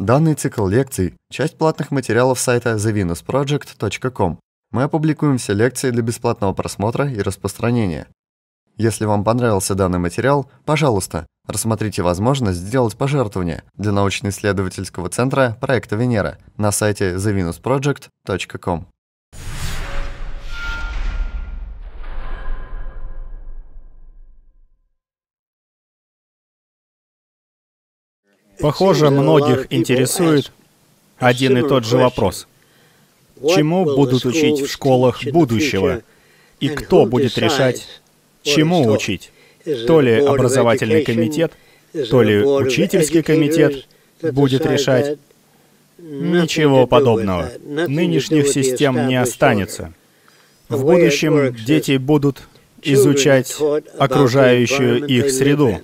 Данный цикл лекций – часть платных материалов сайта thevenusproject.com. Мы опубликуем все лекции для бесплатного просмотра и распространения. Если вам понравился данный материал, пожалуйста, рассмотрите возможность сделать пожертвование для научно-исследовательского центра проекта Венера на сайте thevenusproject.com. Похоже, многих интересует один и тот же вопрос. Чему будут учить в школах будущего? И кто будет решать, чему учить? То ли образовательный комитет, то ли учительский комитет будет решать. Ничего подобного. Нынешних систем не останется. В будущем дети будут изучать окружающую их среду,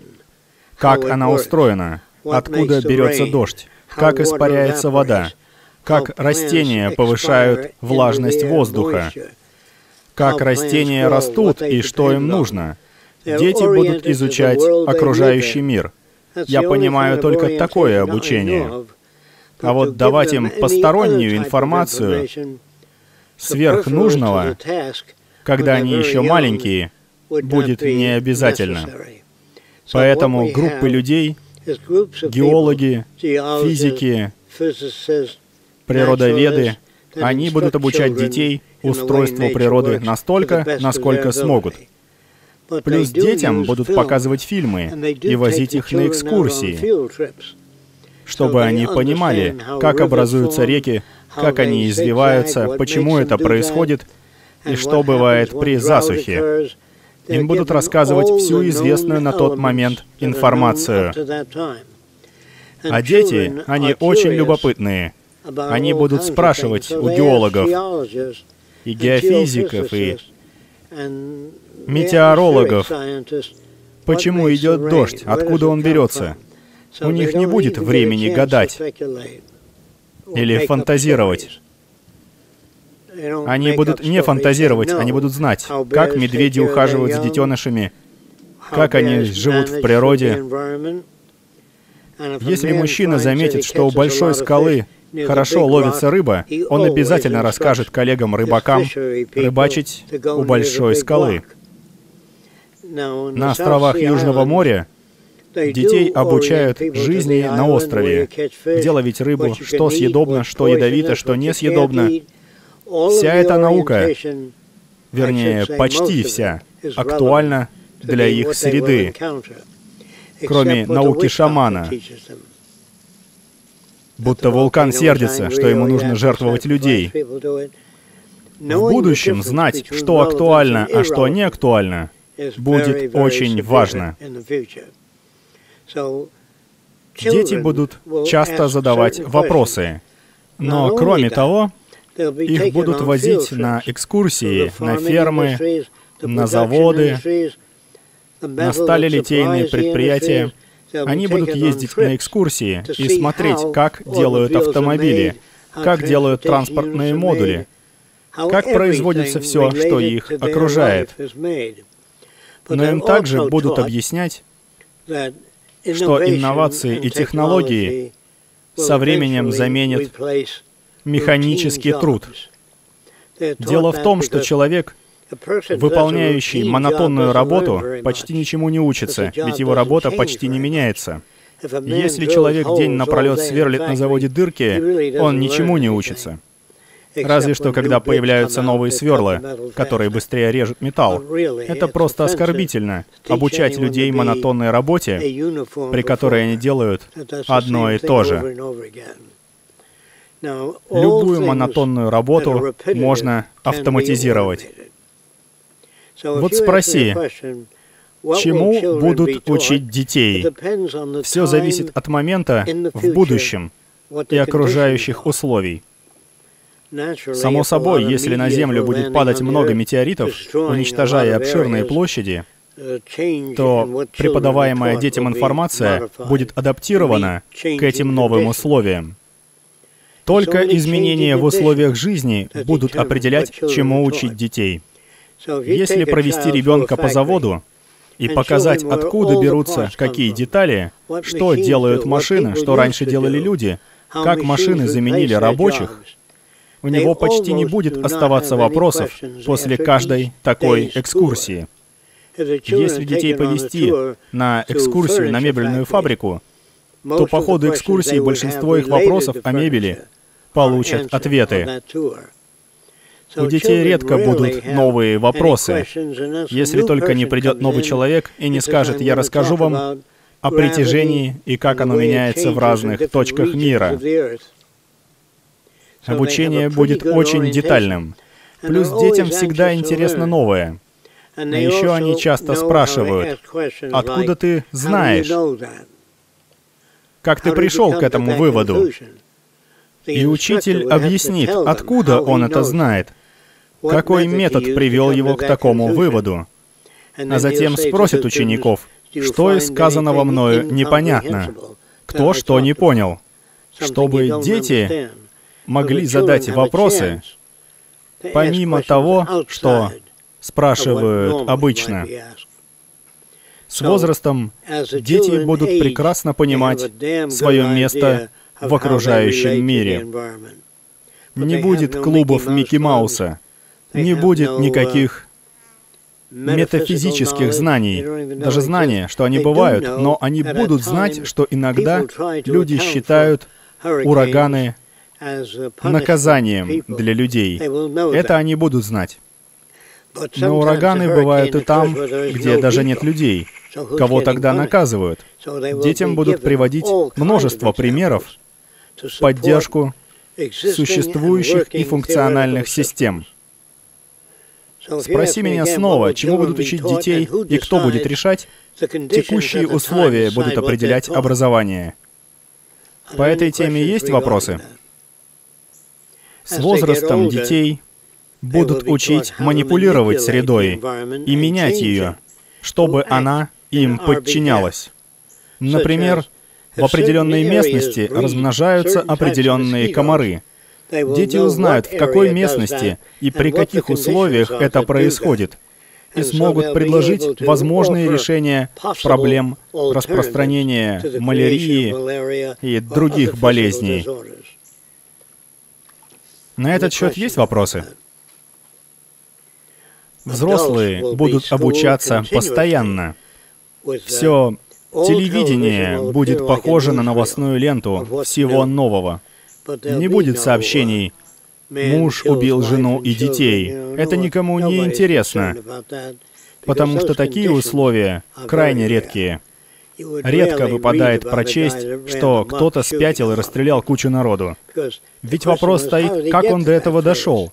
как она устроена, откуда берется дождь, как испаряется вода, как растения повышают влажность воздуха, как растения растут и что им нужно. Дети будут изучать окружающий мир. Я понимаю только такое обучение. А вот давать им постороннюю информацию, сверхнужного, когда они еще маленькие, будет не обязательно. Поэтому группы людей — геологи, физики, природоведы, они будут обучать детей устройству природы настолько, насколько смогут. Плюс детям будут показывать фильмы и возить их на экскурсии, чтобы они понимали, как образуются реки, как они извиваются, почему это происходит и что бывает при засухе. Им будут рассказывать всю известную на тот момент информацию. А дети, они очень любопытные. Они будут спрашивать у геологов и геофизиков, и метеорологов, почему идет дождь, откуда он берется. У них не будет времени гадать или фантазировать. Они будут не фантазировать, они будут знать, как медведи ухаживают за детенышами, как они живут в природе. Если мужчина заметит, что у большой скалы хорошо ловится рыба, он обязательно расскажет коллегам-рыбакам рыбачить у большой скалы. На островах Южного моря детей обучают жизни на острове, где ловить рыбу, что съедобно, что ядовито, что несъедобно. Вся эта наука, вернее, почти вся, актуальна для их среды, кроме науки шамана. Будто вулкан сердится, что ему нужно жертвовать людей. В будущем знать, что актуально, а что не актуально, будет очень важно. Дети будут часто задавать вопросы. Но кроме того, их будут возить на экскурсии, на фермы, на заводы, на сталелитейные предприятия. Они будут ездить на экскурсии и смотреть, как делают автомобили, как делают транспортные модули, как производится все, что их окружает. Но им также будут объяснять, что инновации и технологии со временем заменят механический труд. Дело в том, что человек, выполняющий монотонную работу, почти ничему не учится, ведь его работа почти не меняется. Если человек день напролет сверлит на заводе дырки, он ничему не учится. Разве что, когда появляются новые сверла, которые быстрее режут металл. Это просто оскорбительно — обучать людей монотонной работе, при которой они делают одно и то же. Любую монотонную работу можно автоматизировать. Вот спроси, чему будут учить детей? Все зависит от момента в будущем и окружающих условий. Само собой, если на Землю будет падать много метеоритов, уничтожая обширные площади, то преподаваемая детям информация будет адаптирована к этим новым условиям. Только изменения в условиях жизни будут определять, чему учить детей. Если провести ребенка по заводу и показать, откуда берутся какие детали, что делают машины, что раньше делали люди, как машины заменили рабочих, у него почти не будет оставаться вопросов после каждой такой экскурсии. Если детей повести на экскурсию на мебельную фабрику, то по ходу экскурсии большинство их вопросов о мебели получат ответы. У детей редко будут новые вопросы, если только не придет новый человек и не скажет, я расскажу вам о притяжении и как оно меняется в разных точках мира. Обучение будет очень детальным. Плюс детям всегда интересно новое. А еще они часто спрашивают, откуда ты знаешь? Как ты пришел к этому выводу? И учитель объяснит, откуда он это знает, какой метод привел его к такому выводу. А затем спросит учеников, что из сказанного мною непонятно, кто что не понял, чтобы дети могли задать вопросы, помимо того, что спрашивают обычно. С возрастом дети будут прекрасно понимать свое место в окружающем мире. Не будет клубов Микки Мауса, не будет никаких метафизических знаний, даже знания, что они бывают, но они будут знать, что иногда люди считают ураганы наказанием для людей. Это они будут знать. Но ураганы бывают и там, где даже нет людей. Кого тогда наказывают? Детям будут приводить множество примеров поддержку существующих и функциональных систем. Спроси меня снова, чему будут учить детей и кто будет решать, текущие условия будут определять образование. По этой теме есть вопросы? С возрастом детей будут учить манипулировать средой и менять ее, чтобы она им подчинялась. Например, в определенной местности размножаются определенные комары. Дети узнают, в какой местности и при каких условиях это происходит, и смогут предложить возможные решения проблем распространения малярии и других болезней. На этот счет есть вопросы? Взрослые будут обучаться постоянно. Все телевидение будет похоже на новостную ленту всего нового. Не будет сообщений «Муж убил жену и детей». Это никому не интересно, потому что такие условия крайне редкие. Редко выпадает прочесть, что кто-то спятил и расстрелял кучу народу. Ведь вопрос стоит, как он до этого дошел.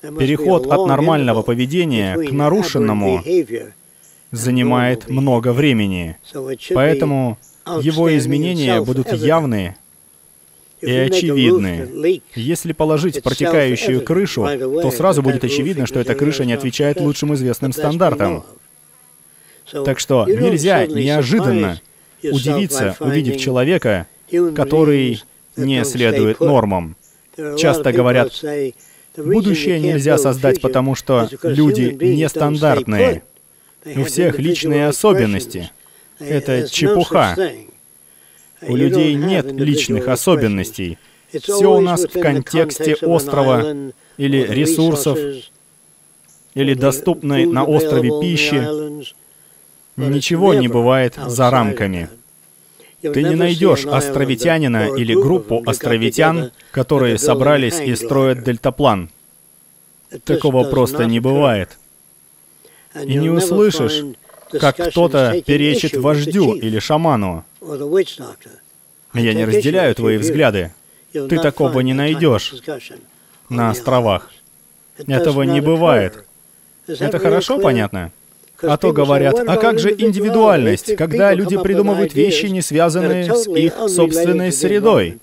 Переход от нормального поведения к нарушенному занимает много времени. Поэтому его изменения будут явны и очевидны. Если положить протекающую крышу, то сразу будет очевидно, что эта крыша не отвечает лучшим известным стандартам. Так что нельзя неожиданно удивиться, увидев человека, который не следует нормам. Часто говорят, будущее нельзя создать, потому что люди нестандартные. У всех личные особенности. Это чепуха. У людей нет личных особенностей. Все у нас в контексте острова или ресурсов, или доступной на острове пищи. Ничего не бывает за рамками. Ты не найдешь островитянина или группу островитян, которые собрались и строят дельтаплан. Такого просто не бывает. И не услышишь, как кто-то перечит вождю или шаману. Я не разделяю твои взгляды. Ты такого не найдешь на островах. Этого не бывает. Это хорошо понятно? А то говорят, а как же индивидуальность, когда люди придумывают вещи, не связанные с их собственной средой?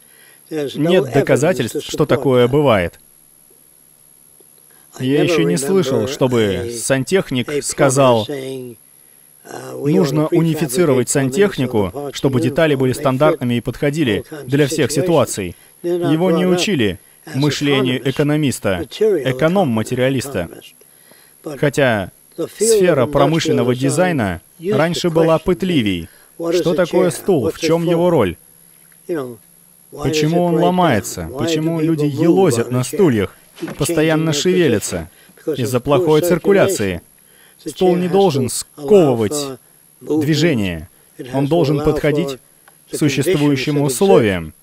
Нет доказательств, что такое бывает. Я еще не слышал, чтобы сантехник сказал, нужно унифицировать сантехнику, чтобы детали были стандартными и подходили для всех ситуаций. Его не учили мышлению экономиста, эконом-материалиста. Хотя Сфера промышленного дизайна раньше была пытливей. Что такое стул? В чем его роль? Почему он ломается? Почему люди елозят на стульях, постоянно шевелятся? Из-за плохой циркуляции. Стул не должен сковывать движение. Он должен подходить к существующим условиям.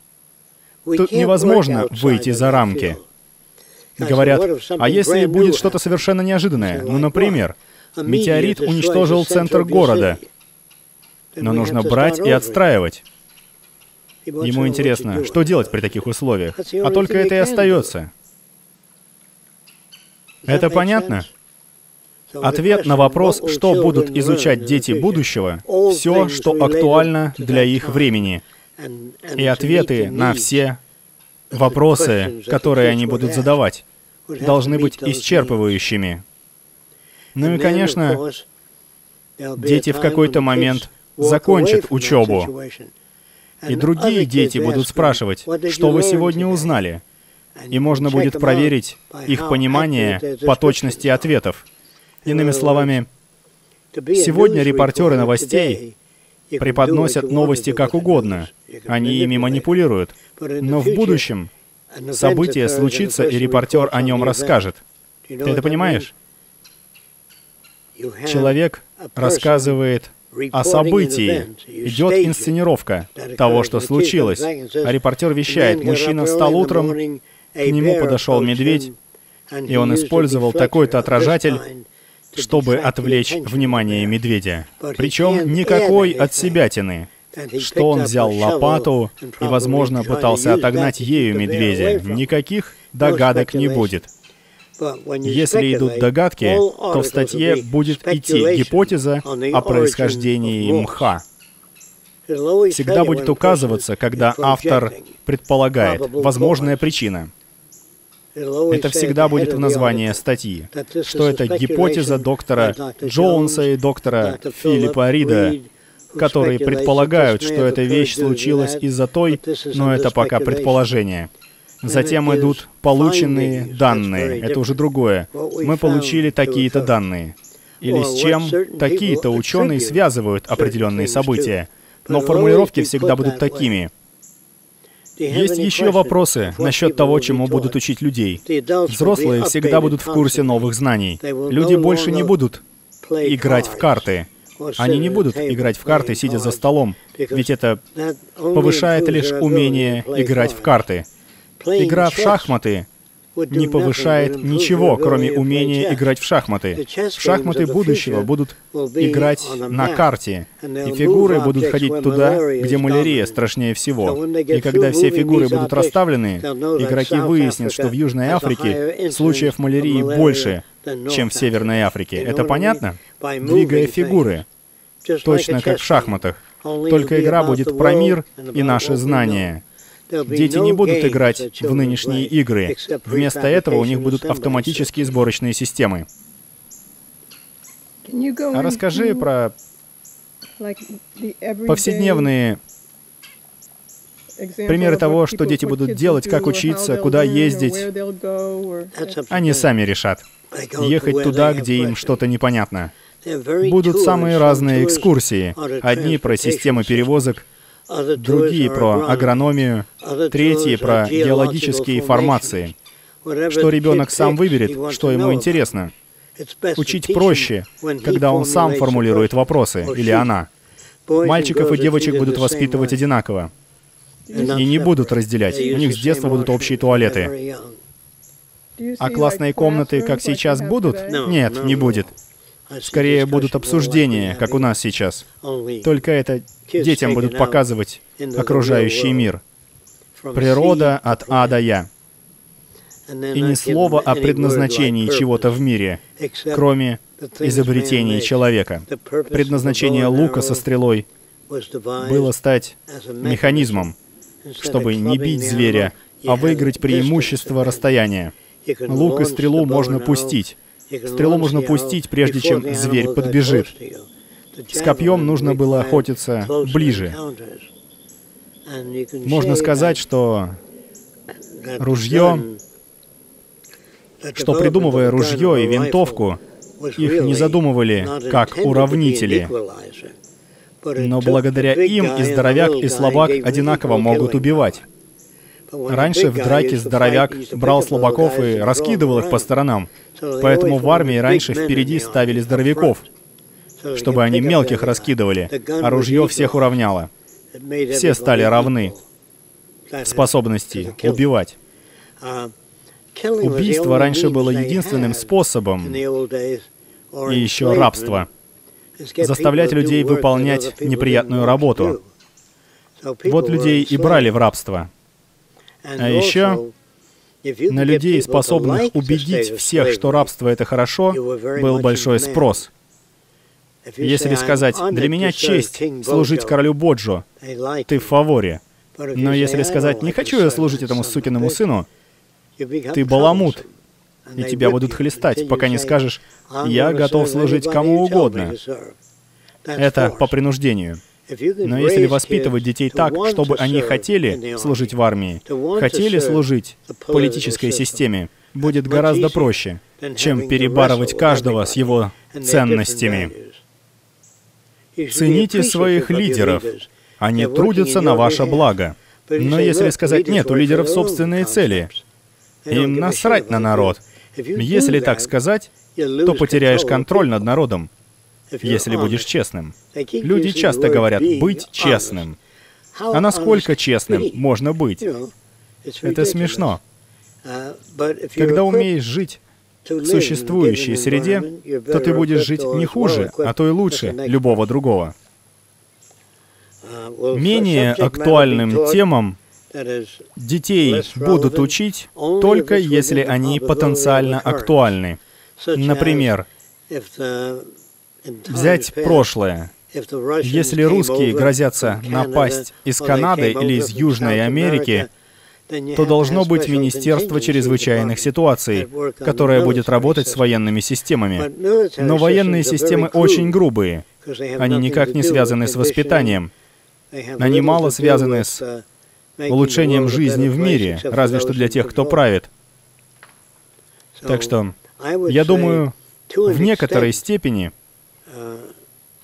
Тут невозможно выйти за рамки. Говорят, а если будет что-то совершенно неожиданное? Ну, например, метеорит уничтожил центр города, но нужно брать и отстраивать. Ему интересно, что делать при таких условиях. А только это и остается. Это понятно? Ответ на вопрос, что будут изучать дети будущего, все, что актуально для их времени. И ответы на все вопросы, которые они будут задавать, должны быть исчерпывающими. Ну и, конечно, дети в какой-то момент закончат учебу, и другие дети будут спрашивать, что вы сегодня узнали, и можно будет проверить их понимание по точности ответов. Иными словами, сегодня репортеры новостей преподносят новости как угодно, они ими манипулируют, но в будущем событие случится, и репортер о нем расскажет. Ты это понимаешь? Человек рассказывает о событии. Идет инсценировка того, что случилось. А репортер вещает, мужчина встал утром, к нему подошел медведь, и он использовал такой-то отражатель, чтобы отвлечь внимание медведя. Причем никакой от себятины что он взял лопату и, возможно, пытался отогнать ею медведя. Никаких догадок не будет. Если идут догадки, то в статье будет идти гипотеза о происхождении мха. Всегда будет указываться, когда автор предполагает возможная причина. Это всегда будет в названии статьи, что это гипотеза доктора Джонса и доктора Филиппа Рида, которые предполагают, что эта вещь случилась из-за той, но это пока предположение. Затем идут полученные данные. Это уже другое. Мы получили такие-то данные. Или с чем такие-то ученые связывают определенные события. Но формулировки всегда будут такими. Есть еще вопросы насчет того, чему будут учить людей. Взрослые всегда будут в курсе новых знаний. Люди больше не будут играть в карты. Они не будут играть в карты, сидя за столом, ведь это повышает лишь умение играть в карты. Игра в шахматы не повышает ничего, кроме умения играть в шахматы. В шахматы будущего будут играть на карте, и фигуры будут ходить туда, где малярия страшнее всего. И когда все фигуры будут расставлены, игроки выяснят, что в Южной Африке случаев малярии больше, чем в Северной Африке. Это понятно? Двигая фигуры. Точно как в шахматах. Только игра будет про мир и наши знания. Дети не будут играть в нынешние игры. Вместо этого у них будут автоматические сборочные системы. А расскажи про повседневные примеры того, что дети будут делать, как учиться, куда ездить. Они сами решат. Ехать туда, где им что-то непонятно. Будут самые разные экскурсии. Одни про системы перевозок, другие про агрономию, третьи про геологические формации. Что ребенок сам выберет, что ему интересно. Учить проще, когда он сам формулирует вопросы, или она. Мальчиков и девочек будут воспитывать одинаково. И не будут разделять. У них с детства будут общие туалеты. А классные комнаты, как сейчас, будут? Нет, не будет. Скорее будут обсуждения, как у нас сейчас. Только это детям будут показывать окружающий мир. Природа от А до Я. И ни слова о предназначении чего-то в мире, кроме изобретений человека. Предназначение лука со стрелой было стать механизмом, чтобы не бить зверя, а выиграть преимущество расстояния. Лук и стрелу можно пустить, Стрелу можно пустить, прежде чем зверь подбежит. С копьем нужно было охотиться ближе. Можно сказать, что ружье, что придумывая ружье и винтовку, их не задумывали как уравнители. Но благодаря им и здоровяк, и слабак одинаково могут убивать. Раньше в драке здоровяк брал слабаков и раскидывал их по сторонам. Поэтому в армии раньше впереди ставили здоровяков, чтобы они мелких раскидывали, а ружье всех уравняло. Все стали равны в способности убивать. Убийство раньше было единственным способом, и еще рабство, заставлять людей выполнять неприятную работу. Вот людей и брали в рабство. А еще на людей, способных убедить всех, что рабство — это хорошо, был большой спрос. Если сказать, для меня честь служить королю Боджо, ты в фаворе. Но если сказать, не хочу я служить этому сукиному сыну, ты баламут, и тебя будут хлестать, пока не скажешь, я готов служить кому угодно. Это по принуждению. Но если воспитывать детей так, чтобы они хотели служить в армии, хотели служить политической системе, будет гораздо проще, чем перебарывать каждого с его ценностями. Цените своих лидеров. Они трудятся на ваше благо. Но если сказать «нет, у лидеров собственные цели», им насрать на народ. Если так сказать, то потеряешь контроль над народом если будешь честным. Люди часто говорят «быть честным». А насколько честным можно быть? Это смешно. Когда умеешь жить в существующей среде, то ты будешь жить не хуже, а то и лучше любого другого. Менее актуальным темам детей будут учить только если они потенциально актуальны. Например, Взять прошлое. Если русские грозятся напасть из Канады или из Южной Америки, то должно быть Министерство чрезвычайных ситуаций, которое будет работать с военными системами. Но военные системы очень грубые. Они никак не связаны с воспитанием. Они мало связаны с улучшением жизни в мире, разве что для тех, кто правит. Так что, я думаю, в некоторой степени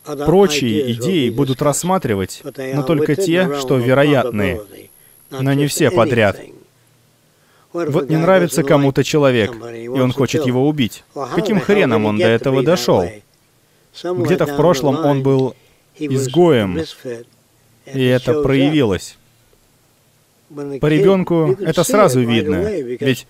Прочие идеи будут рассматривать, но только те, что вероятные, но не все подряд. Вот не нравится кому-то человек, и он хочет его убить. Каким хреном он до этого дошел? Где-то в прошлом он был изгоем, и это проявилось. По ребенку это сразу видно, ведь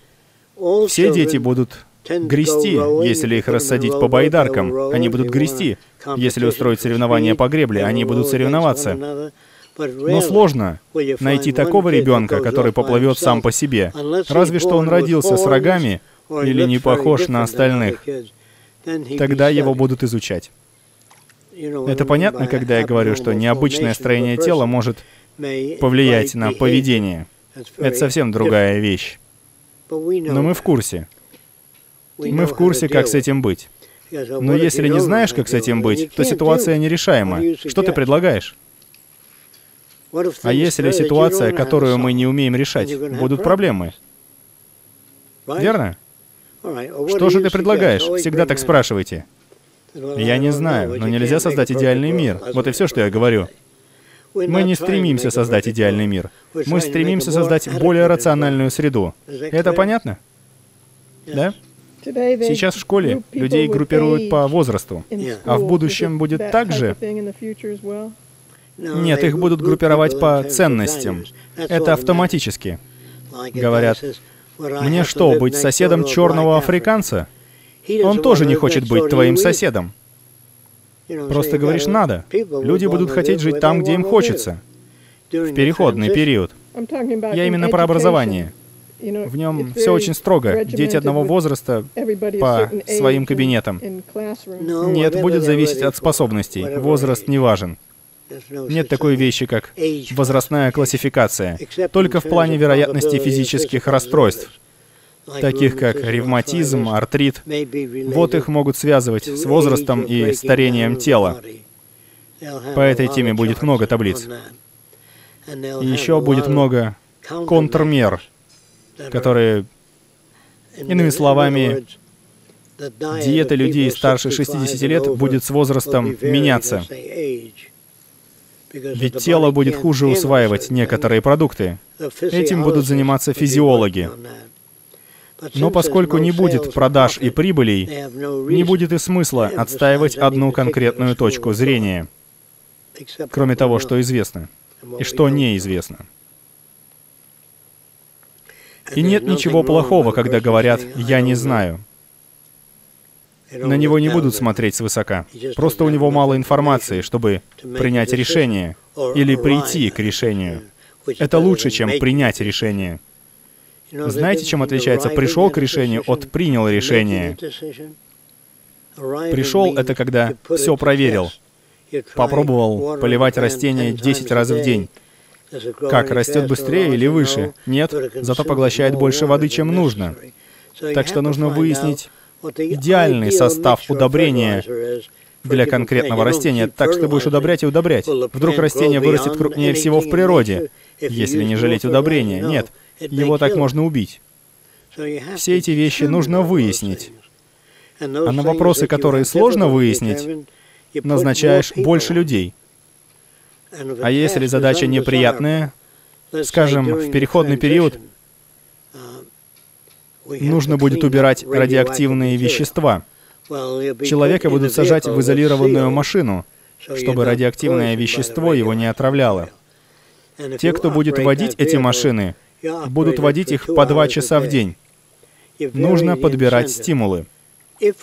все дети будут грести, если их рассадить по байдаркам. Они будут грести. Если устроить соревнования по гребле, они будут соревноваться. Но сложно найти такого ребенка, который поплывет сам по себе. Разве что он родился с рогами или не похож на остальных. Тогда его будут изучать. Это понятно, когда я говорю, что необычное строение тела может повлиять на поведение. Это совсем другая вещь. Но мы в курсе. Мы в курсе, как с этим быть. Но если не знаешь, как с этим быть, то ситуация нерешаема. Что ты предлагаешь? А если ситуация, которую мы не умеем решать, будут проблемы? Верно? Что же ты предлагаешь? Всегда так спрашивайте. Я не знаю, но нельзя создать идеальный мир. Вот и все, что я говорю. Мы не стремимся создать идеальный мир. Мы стремимся создать более рациональную среду. Это понятно? Да? Сейчас в школе людей группируют по возрасту, а в будущем будет так же? Нет, их будут группировать по ценностям. Это автоматически. Говорят, мне что, быть соседом черного африканца? Он тоже не хочет быть твоим соседом. Просто говоришь «надо». Люди будут хотеть жить там, где им хочется. В переходный период. Я именно про образование. В нем все очень строго. Дети одного возраста по своим кабинетам. Нет, будет зависеть от способностей. Возраст не важен. Нет такой вещи, как возрастная классификация, только в плане вероятности физических расстройств, таких как ревматизм, артрит. Вот их могут связывать с возрастом и старением тела. По этой теме будет много таблиц. еще будет много контрмер, которые, иными словами, диета людей старше 60 лет будет с возрастом меняться. Ведь тело будет хуже усваивать некоторые продукты. Этим будут заниматься физиологи. Но поскольку не будет продаж и прибылей, не будет и смысла отстаивать одну конкретную точку зрения, кроме того, что известно и что неизвестно. И нет ничего плохого, когда говорят «я не знаю». На него не будут смотреть свысока. Просто у него мало информации, чтобы принять решение или прийти к решению. Это лучше, чем принять решение. Знаете, чем отличается «пришел к решению» от «принял решение»? Пришел — это когда все проверил. Попробовал поливать растения 10 раз в день. Как, растет быстрее или выше? Нет, зато поглощает больше воды, чем нужно. Так что нужно выяснить идеальный состав удобрения для конкретного растения, так что будешь удобрять и удобрять. Вдруг растение вырастет крупнее всего в природе, если не жалеть удобрения. Нет, его так можно убить. Все эти вещи нужно выяснить. А на вопросы, которые сложно выяснить, назначаешь больше людей. А если задача неприятная, скажем, в переходный период, нужно будет убирать радиоактивные вещества. Человека будут сажать в изолированную машину, чтобы радиоактивное вещество его не отравляло. Те, кто будет водить эти машины, будут водить их по два часа в день. Нужно подбирать стимулы.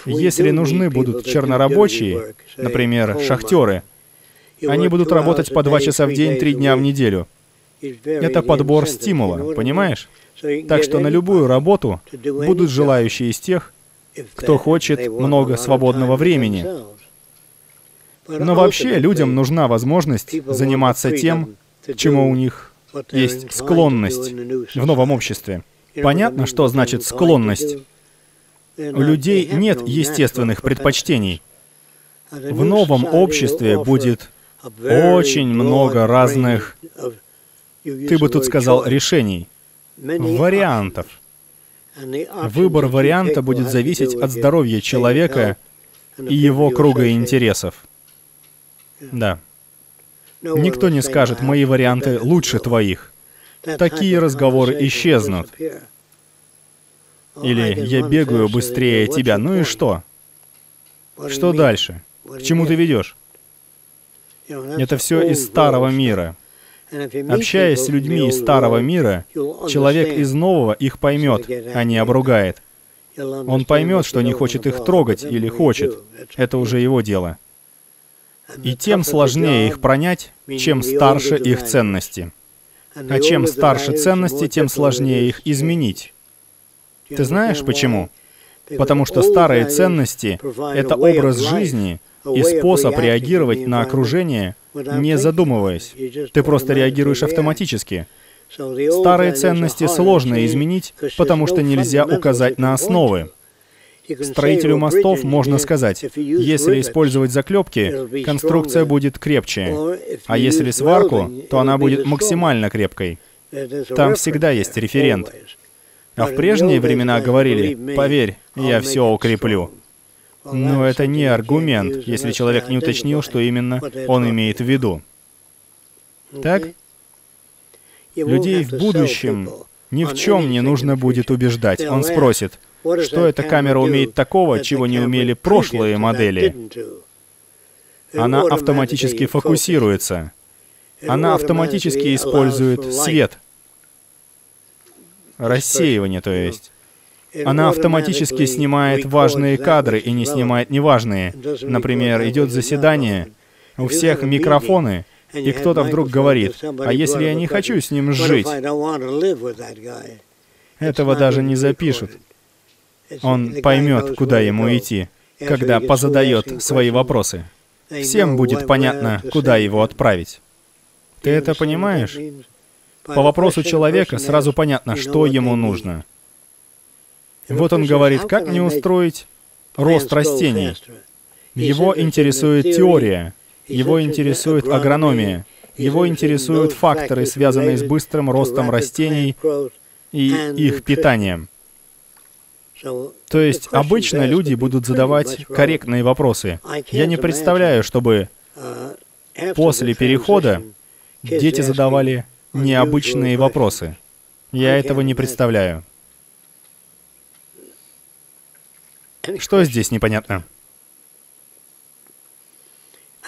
Если нужны будут чернорабочие, например, шахтеры, они будут работать по два часа в день, три дня в неделю. Это подбор стимула, понимаешь? Так что на любую работу будут желающие из тех, кто хочет много свободного времени. Но вообще людям нужна возможность заниматься тем, к чему у них есть склонность в новом обществе. Понятно, что значит склонность. У людей нет естественных предпочтений. В новом обществе будет очень много разных, ты бы тут сказал, решений, вариантов. Выбор варианта будет зависеть от здоровья человека и его круга интересов. Да. Никто не скажет, мои варианты лучше твоих. Такие разговоры исчезнут. Или я бегаю быстрее тебя, ну и что? Что дальше? К чему ты ведешь? Это все из старого мира. Общаясь с людьми из старого мира, человек из нового их поймет, а не обругает. Он поймет, что не хочет их трогать или хочет. Это уже его дело. И тем сложнее их пронять, чем старше их ценности. А чем старше ценности, тем сложнее их изменить. Ты знаешь почему? Потому что старые ценности — это образ жизни и способ реагировать на окружение, не задумываясь. Ты просто реагируешь автоматически. Старые ценности сложно изменить, потому что нельзя указать на основы. Строителю мостов можно сказать, если использовать заклепки, конструкция будет крепче, а если сварку, то она будет максимально крепкой. Там всегда есть референт. А в прежние времена говорили, поверь, я все укреплю. Но это не аргумент, если человек не уточнил, что именно он имеет в виду. Так? Людей в будущем ни в чем не нужно будет убеждать. Он спросит, что эта камера умеет такого, чего не умели прошлые модели. Она автоматически фокусируется. Она автоматически использует свет. Рассеивание, то есть. Она автоматически снимает важные кадры и не снимает неважные. Например, идет заседание, у всех микрофоны, и кто-то вдруг говорит, а если я не хочу с ним жить? Этого даже не запишут. Он поймет, куда ему идти, когда позадает свои вопросы. Всем будет понятно, куда его отправить. Ты это понимаешь? По вопросу человека сразу понятно, что ему нужно. Вот он говорит, как мне устроить рост растений. Его интересует теория, его интересует агрономия, его интересуют факторы, связанные с быстрым ростом растений и их питанием. То есть обычно люди будут задавать корректные вопросы. Я не представляю, чтобы после перехода дети задавали необычные вопросы. Я этого не представляю. Что здесь непонятно?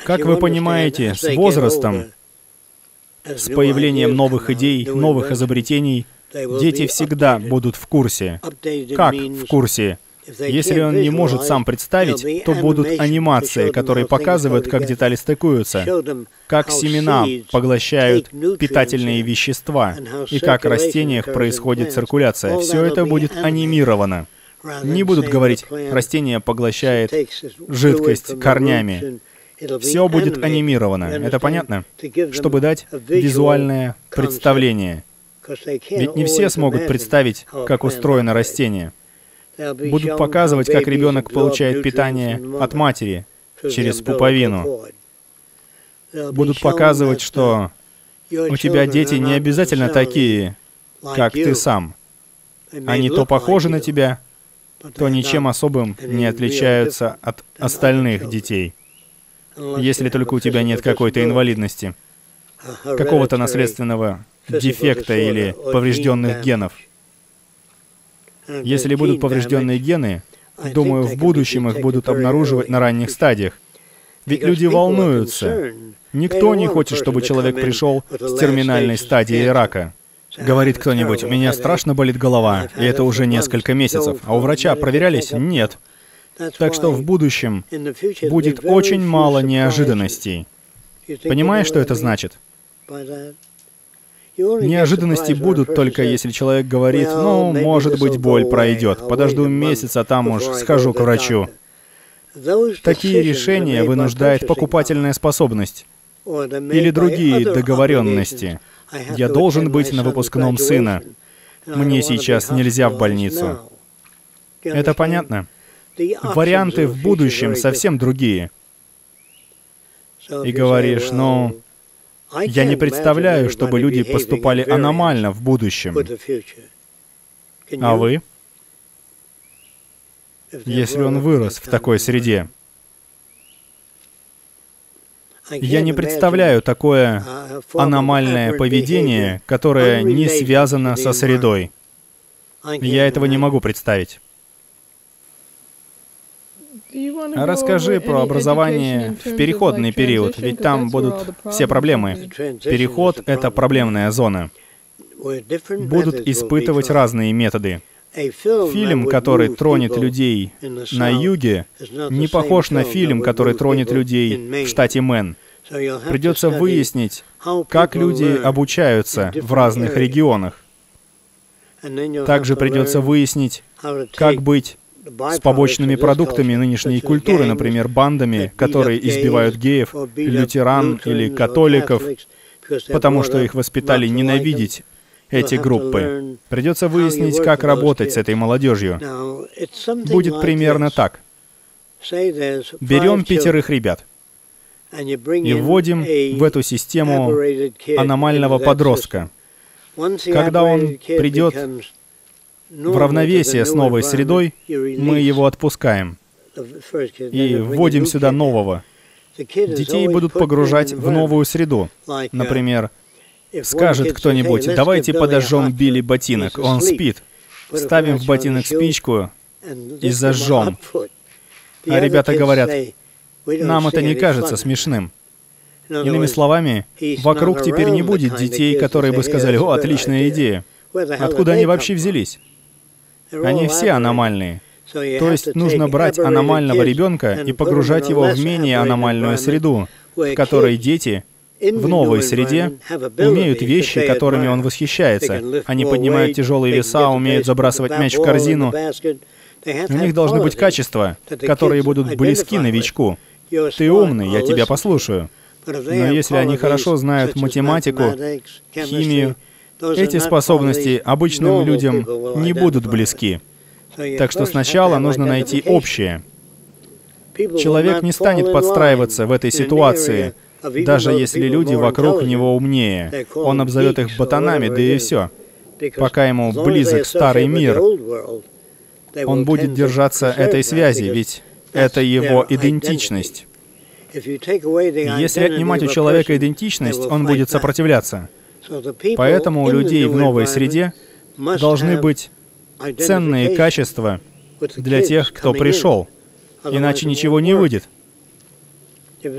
Как вы понимаете, с возрастом, с появлением новых идей, новых изобретений, дети всегда будут в курсе. Как в курсе? Если он не может сам представить, то будут анимации, которые показывают, как детали стыкуются, как семена поглощают питательные вещества, и как в растениях происходит циркуляция. Все это будет анимировано. Не будут говорить, растение поглощает жидкость корнями. Все будет анимировано. Это понятно? Чтобы дать визуальное представление. Ведь не все смогут представить, как устроено растение. Будут показывать, как ребенок получает питание от матери через пуповину. Будут показывать, что у тебя дети не обязательно такие, как ты сам. Они то похожи на тебя, то ничем особым не отличаются от остальных детей. Если только у тебя нет какой-то инвалидности, какого-то наследственного дефекта или поврежденных генов. Если будут поврежденные гены, думаю, в будущем их будут обнаруживать на ранних стадиях. Ведь люди волнуются. Никто не хочет, чтобы человек пришел с терминальной стадии рака. Говорит кто-нибудь, у меня страшно болит голова, и это уже несколько месяцев. А у врача проверялись? Нет. Так что в будущем будет очень мало неожиданностей. Понимаешь, что это значит? Неожиданности будут только если человек говорит, ну, может быть, боль пройдет, подожду месяц, а там уж схожу к врачу. Такие решения вынуждает покупательная способность или другие договоренности. Я должен быть на выпускном сына. Мне сейчас нельзя в больницу. Это понятно? Варианты в будущем совсем другие. И говоришь, ну, я не представляю, чтобы люди поступали аномально в будущем. А вы? Если он вырос в такой среде. Я не представляю такое аномальное поведение, которое не связано со средой. Я этого не могу представить. Расскажи про образование в переходный период, ведь там будут все проблемы. Переход — это проблемная зона. Будут испытывать разные методы. Фильм, который тронет людей на юге, не похож на фильм, который тронет людей в штате Мэн. Придется выяснить, как люди обучаются в разных регионах. Также придется выяснить, как быть с побочными продуктами нынешней культуры, например, бандами, которые избивают геев, лютеран или католиков, потому что их воспитали ненавидеть эти группы. Придется выяснить, как работать с этой молодежью. Будет примерно так. Берем пятерых ребят и вводим в эту систему аномального подростка. Когда он придет в равновесие с новой средой, мы его отпускаем и вводим сюда нового. Детей будут погружать в новую среду. Например, скажет кто-нибудь, давайте подожжем Билли ботинок, он спит. Ставим в ботинок спичку и зажжем. А ребята говорят, нам это не кажется смешным. Иными словами, вокруг теперь не будет детей, которые бы сказали, о, отличная идея. Откуда они вообще взялись? Они все аномальные. То есть нужно брать аномального ребенка и погружать его в менее аномальную среду, в которой дети в новой среде умеют вещи, которыми он восхищается. Они поднимают тяжелые веса, умеют забрасывать мяч в корзину. У них должны быть качества, которые будут близки новичку. Ты умный, я тебя послушаю. Но если они хорошо знают математику, химию, эти способности обычным людям не будут близки. Так что сначала нужно найти общее. Человек не станет подстраиваться в этой ситуации, даже если люди вокруг него умнее. Он обзовет их ботанами, да и все. Пока ему близок старый мир, он будет держаться этой связи, ведь это его идентичность. Если отнимать у человека идентичность, он будет сопротивляться. Поэтому у людей в новой среде должны быть ценные качества для тех, кто пришел. Иначе ничего не выйдет.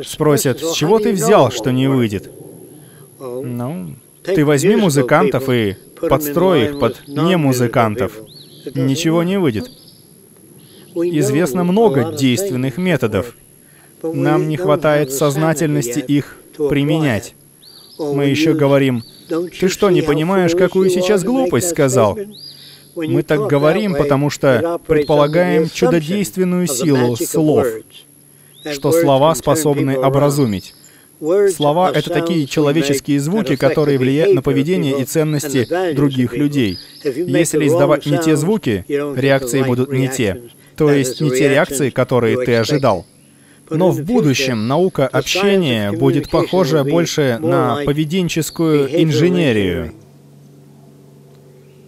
Спросят, с чего ты взял, что не выйдет? Ну, ты возьми музыкантов и подстрой их под немузыкантов. Ничего не выйдет. Известно много действенных методов. Нам не хватает сознательности их применять. Мы еще говорим, «Ты что, не понимаешь, какую сейчас глупость сказал?» Мы так говорим, потому что предполагаем чудодейственную силу слов, что слова способны образумить. Слова — это такие человеческие звуки, которые влияют на поведение и ценности других людей. Если издавать не те звуки, реакции будут не те. То есть не те реакции, которые ты ожидал. Но в будущем наука общения будет похожа больше на поведенческую инженерию.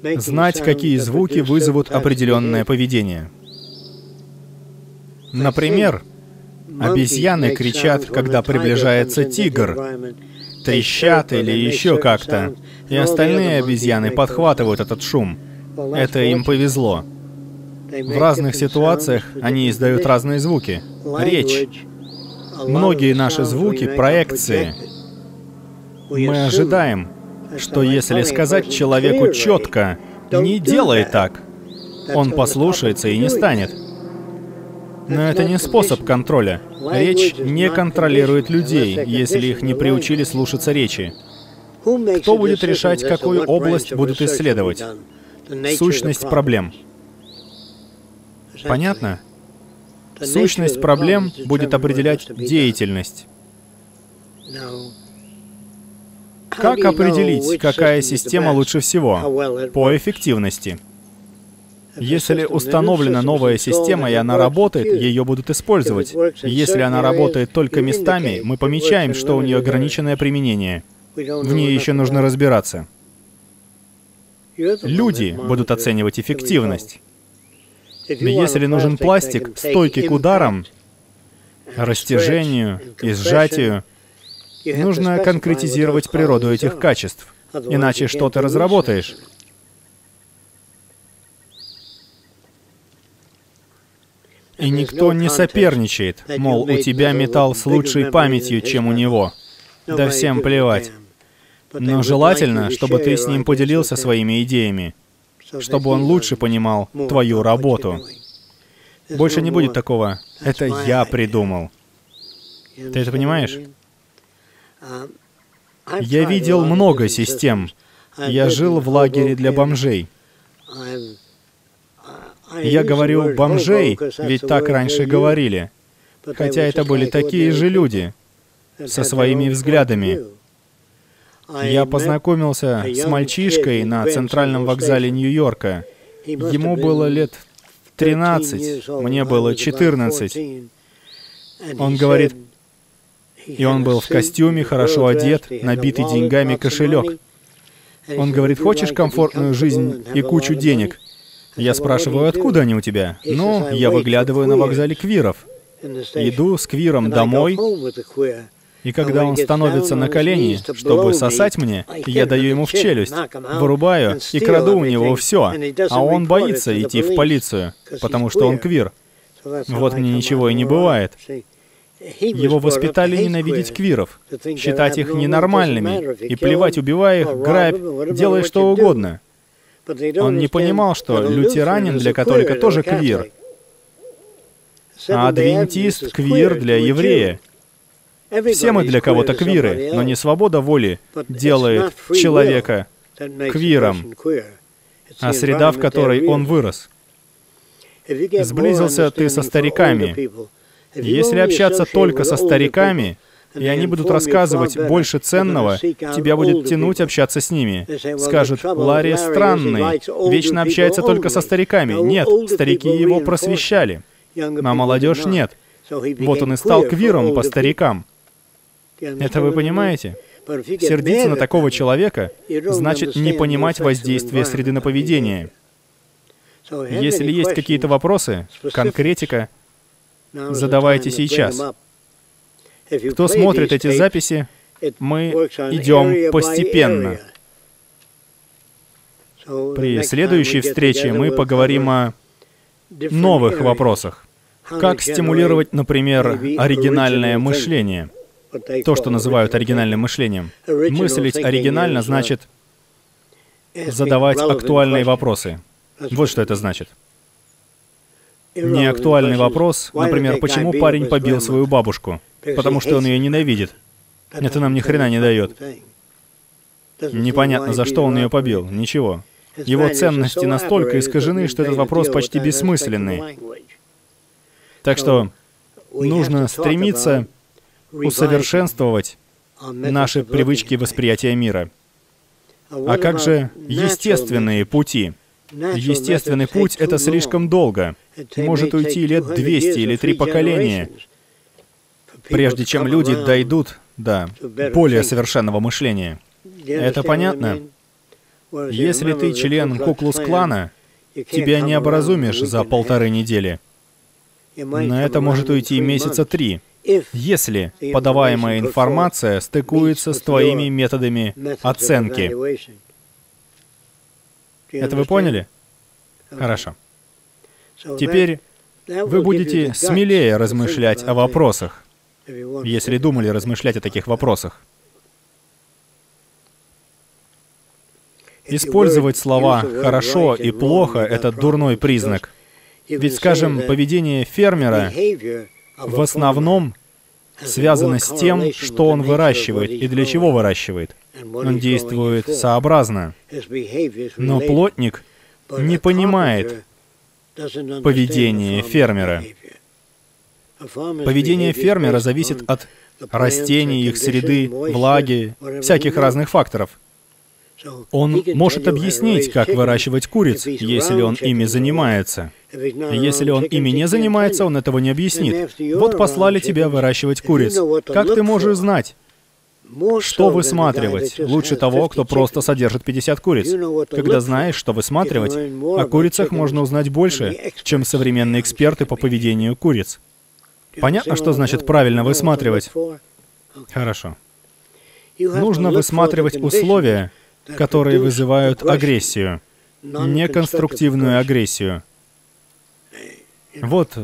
Знать, какие звуки вызовут определенное поведение. Например, обезьяны кричат, когда приближается тигр, трещат или еще как-то, и остальные обезьяны подхватывают этот шум. Это им повезло. В разных ситуациях они издают разные звуки. Речь. Многие наши звуки — проекции. Мы ожидаем, что если сказать человеку четко «не делай так», он послушается и не станет. Но это не способ контроля. Речь не контролирует людей, если их не приучили слушаться речи. Кто будет решать, какую область будут исследовать? Сущность проблем. Понятно? Сущность проблем будет определять деятельность. Как определить, какая система лучше всего? По эффективности. Если установлена новая система и она работает, ее будут использовать. Если она работает только местами, мы помечаем, что у нее ограниченное применение. В ней еще нужно разбираться. Люди будут оценивать эффективность. Если нужен пластик, стойкий к ударам, растяжению и сжатию, нужно конкретизировать природу этих качеств. Иначе что ты разработаешь? И никто не соперничает, мол, у тебя металл с лучшей памятью, чем у него. Да всем плевать. Но желательно, чтобы ты с ним поделился своими идеями чтобы он лучше понимал твою работу. Больше не будет такого «это я придумал». Ты это понимаешь? Я видел много систем. Я жил в лагере для бомжей. Я говорю «бомжей», ведь так раньше говорили. Хотя это были такие же люди, со своими взглядами. Я познакомился с мальчишкой на центральном вокзале Нью-Йорка. Ему было лет 13, мне было 14. Он говорит, и он был в костюме, хорошо одет, набитый деньгами кошелек. Он говорит, хочешь комфортную жизнь и кучу денег? Я спрашиваю, откуда они у тебя? Ну, я выглядываю на вокзале квиров. Иду с квиром домой, и когда он становится на колени, чтобы сосать мне, я даю ему в челюсть, вырубаю и краду у него все, а он боится идти в полицию, потому что он квир. Вот мне ничего и не бывает. Его воспитали ненавидеть квиров, считать их ненормальными и плевать, убивая их, грабь, делай что угодно. Он не понимал, что лютеранин для католика тоже квир, а адвентист квир для еврея. Все мы для кого-то квиры, но не свобода воли делает человека квиром, а среда, в которой он вырос. Сблизился ты со стариками. Если общаться только со стариками, и они будут рассказывать больше ценного, тебя будет тянуть общаться с ними. Скажут, Ларри странный, вечно общается только со стариками. Нет, старики его просвещали, а молодежь нет. Вот он и стал квиром по старикам. Это вы понимаете? Сердиться на такого человека значит не понимать воздействие среды на поведение. Если есть какие-то вопросы, конкретика, задавайте сейчас. Кто смотрит эти записи, мы идем постепенно. При следующей встрече мы поговорим о новых вопросах. Как стимулировать, например, оригинальное мышление? То, что называют оригинальным мышлением. Мыслить оригинально значит задавать актуальные вопросы. Вот что это значит. Неактуальный вопрос, например, почему парень побил свою бабушку? Потому что он ее ненавидит. Это нам ни хрена не дает. Непонятно, за что он ее побил. Ничего. Его ценности настолько искажены, что этот вопрос почти бессмысленный. Так что нужно стремиться усовершенствовать наши привычки восприятия мира. А как же естественные пути? Естественный путь — это слишком долго. Может уйти лет 200 или три поколения, прежде чем люди дойдут до более совершенного мышления. Это понятно? Если ты член Куклус-клана, тебя не образумишь за полторы недели. На это может уйти месяца три, если подаваемая информация стыкуется с твоими методами оценки. Это вы поняли? Хорошо. Теперь вы будете смелее размышлять о вопросах, если думали размышлять о таких вопросах. Использовать слова «хорошо» и «плохо» — это дурной признак. Ведь, скажем, поведение фермера в основном связано с тем, что он выращивает и для чего выращивает. Он действует сообразно. Но плотник не понимает поведение фермера. Поведение фермера зависит от растений, их среды, влаги, всяких разных факторов. Он может объяснить, как выращивать куриц, если он ими занимается. Если он ими не занимается, он этого не объяснит. Вот послали тебя выращивать куриц. Как ты можешь знать? Что высматривать? Лучше того, кто просто содержит 50 куриц. Когда знаешь, что высматривать, о курицах можно узнать больше, чем современные эксперты по поведению куриц. Понятно, что значит правильно высматривать? Хорошо. Нужно высматривать условия, которые вызывают агрессию, неконструктивную агрессию. Вот,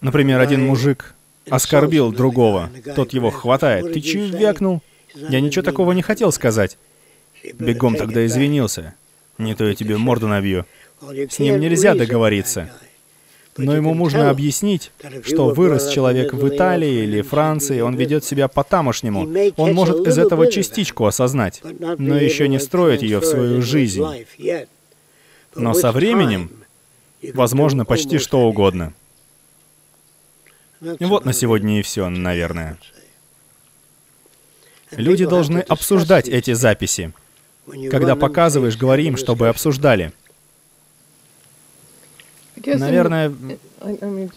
например, один мужик оскорбил другого, тот его хватает. Ты чё вякнул? Я ничего такого не хотел сказать. Бегом тогда извинился. Не то я тебе морду набью. С ним нельзя договориться. Но ему можно объяснить, что вырос человек в Италии или Франции, он ведет себя по-тамошнему. Он может из этого частичку осознать, но еще не строить ее в свою жизнь. Но со временем, возможно, почти что угодно. Вот на сегодня и все, наверное. Люди должны обсуждать эти записи. Когда показываешь, говори им, чтобы обсуждали. Наверное,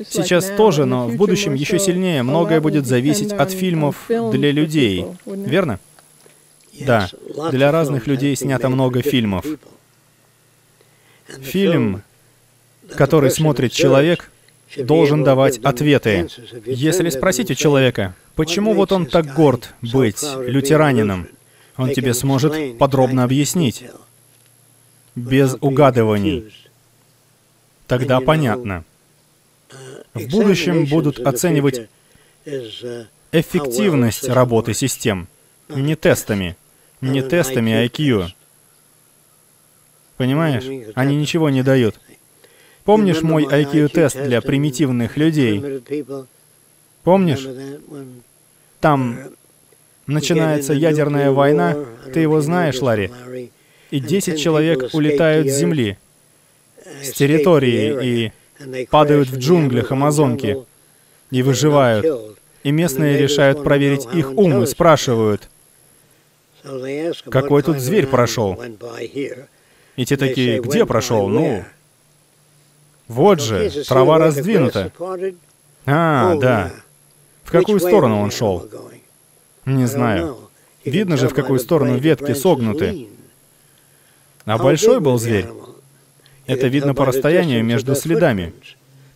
сейчас тоже, но в будущем еще сильнее многое будет зависеть от фильмов для людей. Верно? Да, для разных людей снято много фильмов. Фильм, который смотрит человек, должен давать ответы. Если спросить у человека, почему вот он так горд быть лютеранином, он тебе сможет подробно объяснить, без угадываний тогда понятно. В будущем будут оценивать эффективность работы систем, не тестами, не тестами IQ. Понимаешь? Они ничего не дают. Помнишь мой IQ-тест для примитивных людей? Помнишь? Там начинается ядерная война, ты его знаешь, Ларри, и 10 человек улетают с Земли с территории и падают в джунглях Амазонки и выживают. И местные решают проверить их ум и спрашивают, какой тут зверь прошел? И те такие, где прошел? Ну, вот же, трава раздвинута. А, да. В какую сторону он шел? Не знаю. Видно же, в какую сторону ветки согнуты. А большой был зверь? Это видно по расстоянию между следами,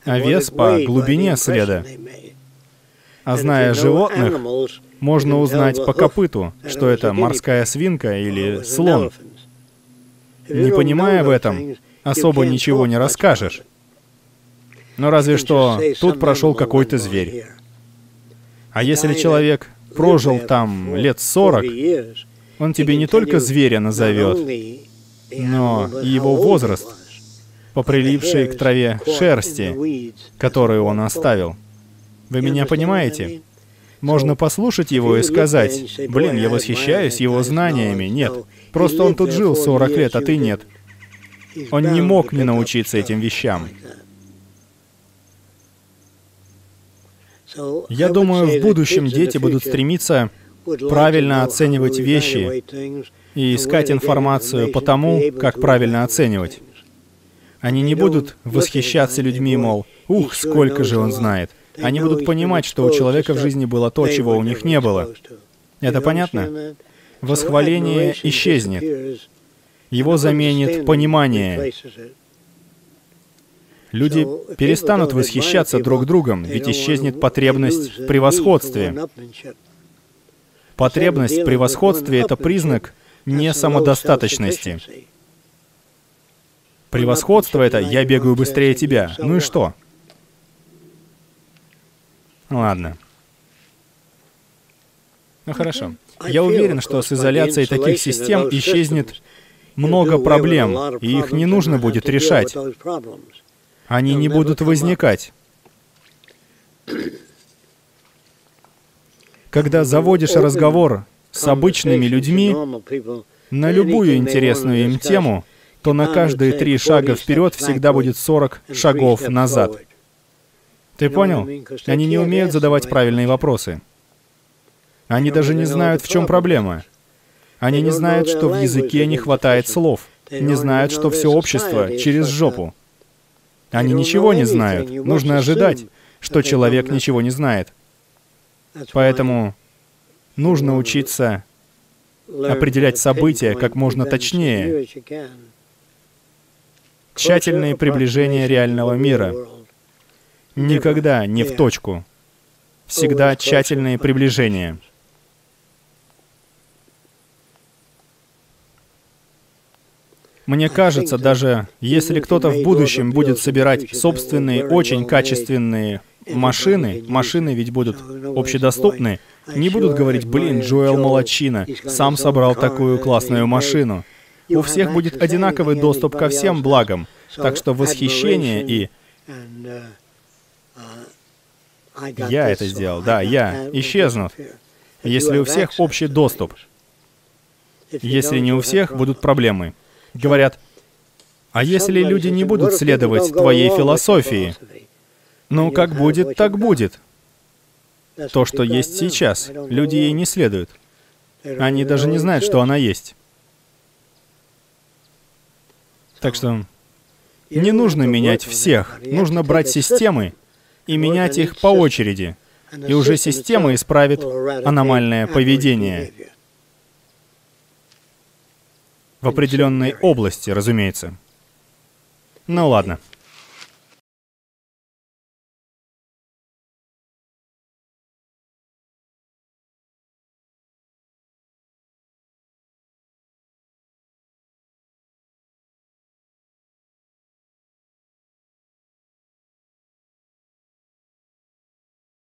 а вес по глубине следа. А зная животных, можно узнать по копыту, что это морская свинка или слон. Не понимая в этом, особо ничего не расскажешь. Но разве что тут прошел какой-то зверь. А если человек прожил там лет сорок, он тебе не только зверя назовет, но и его возраст, по прилипшей к траве шерсти, которую он оставил. Вы меня понимаете? Можно послушать его и сказать, «Блин, я восхищаюсь его знаниями». Нет, просто он тут жил 40 лет, а ты нет. Он не мог не научиться этим вещам. Я думаю, в будущем дети будут стремиться правильно оценивать вещи и искать информацию по тому, как правильно оценивать. Они не будут восхищаться людьми, мол, «Ух, сколько же он знает!» Они будут понимать, что у человека в жизни было то, чего у них не было. Это понятно? Восхваление исчезнет. Его заменит понимание. Люди перестанут восхищаться друг другом, ведь исчезнет потребность в превосходстве. Потребность в превосходстве — это признак не самодостаточности. Превосходство — это «я бегаю быстрее тебя». Ну и что? Ладно. Ну хорошо. Я уверен, что с изоляцией таких систем исчезнет много проблем, и их не нужно будет решать. Они не будут возникать. Когда заводишь разговор с обычными людьми на любую интересную им тему, то на каждые три шага вперед всегда будет 40 шагов назад. Ты понял? Они не умеют задавать правильные вопросы. Они даже не знают, в чем проблема. Они не знают, что в языке не хватает слов. Не знают, что все общество через жопу. Они ничего не знают. Нужно ожидать, что человек ничего не знает. Поэтому нужно учиться определять события как можно точнее. Тщательное приближение реального мира. Никогда не в точку. Всегда тщательное приближение. Мне кажется, даже если кто-то в будущем будет собирать собственные очень качественные машины, машины ведь будут общедоступны, не будут говорить, блин, Джоэл молодчина, сам собрал такую классную машину. У всех будет одинаковый доступ ко всем благам, так что восхищение и... Я это сделал, да, я, исчезнут. Если у всех общий доступ. Если не у всех, будут проблемы. Говорят, а если люди не будут следовать твоей философии? Ну, как будет, так будет. То, что есть сейчас, люди ей не следуют. Они даже не знают, что она есть. Так что не нужно менять всех. Нужно брать системы и менять их по очереди. И уже система исправит аномальное поведение. В определенной области, разумеется. Ну ладно.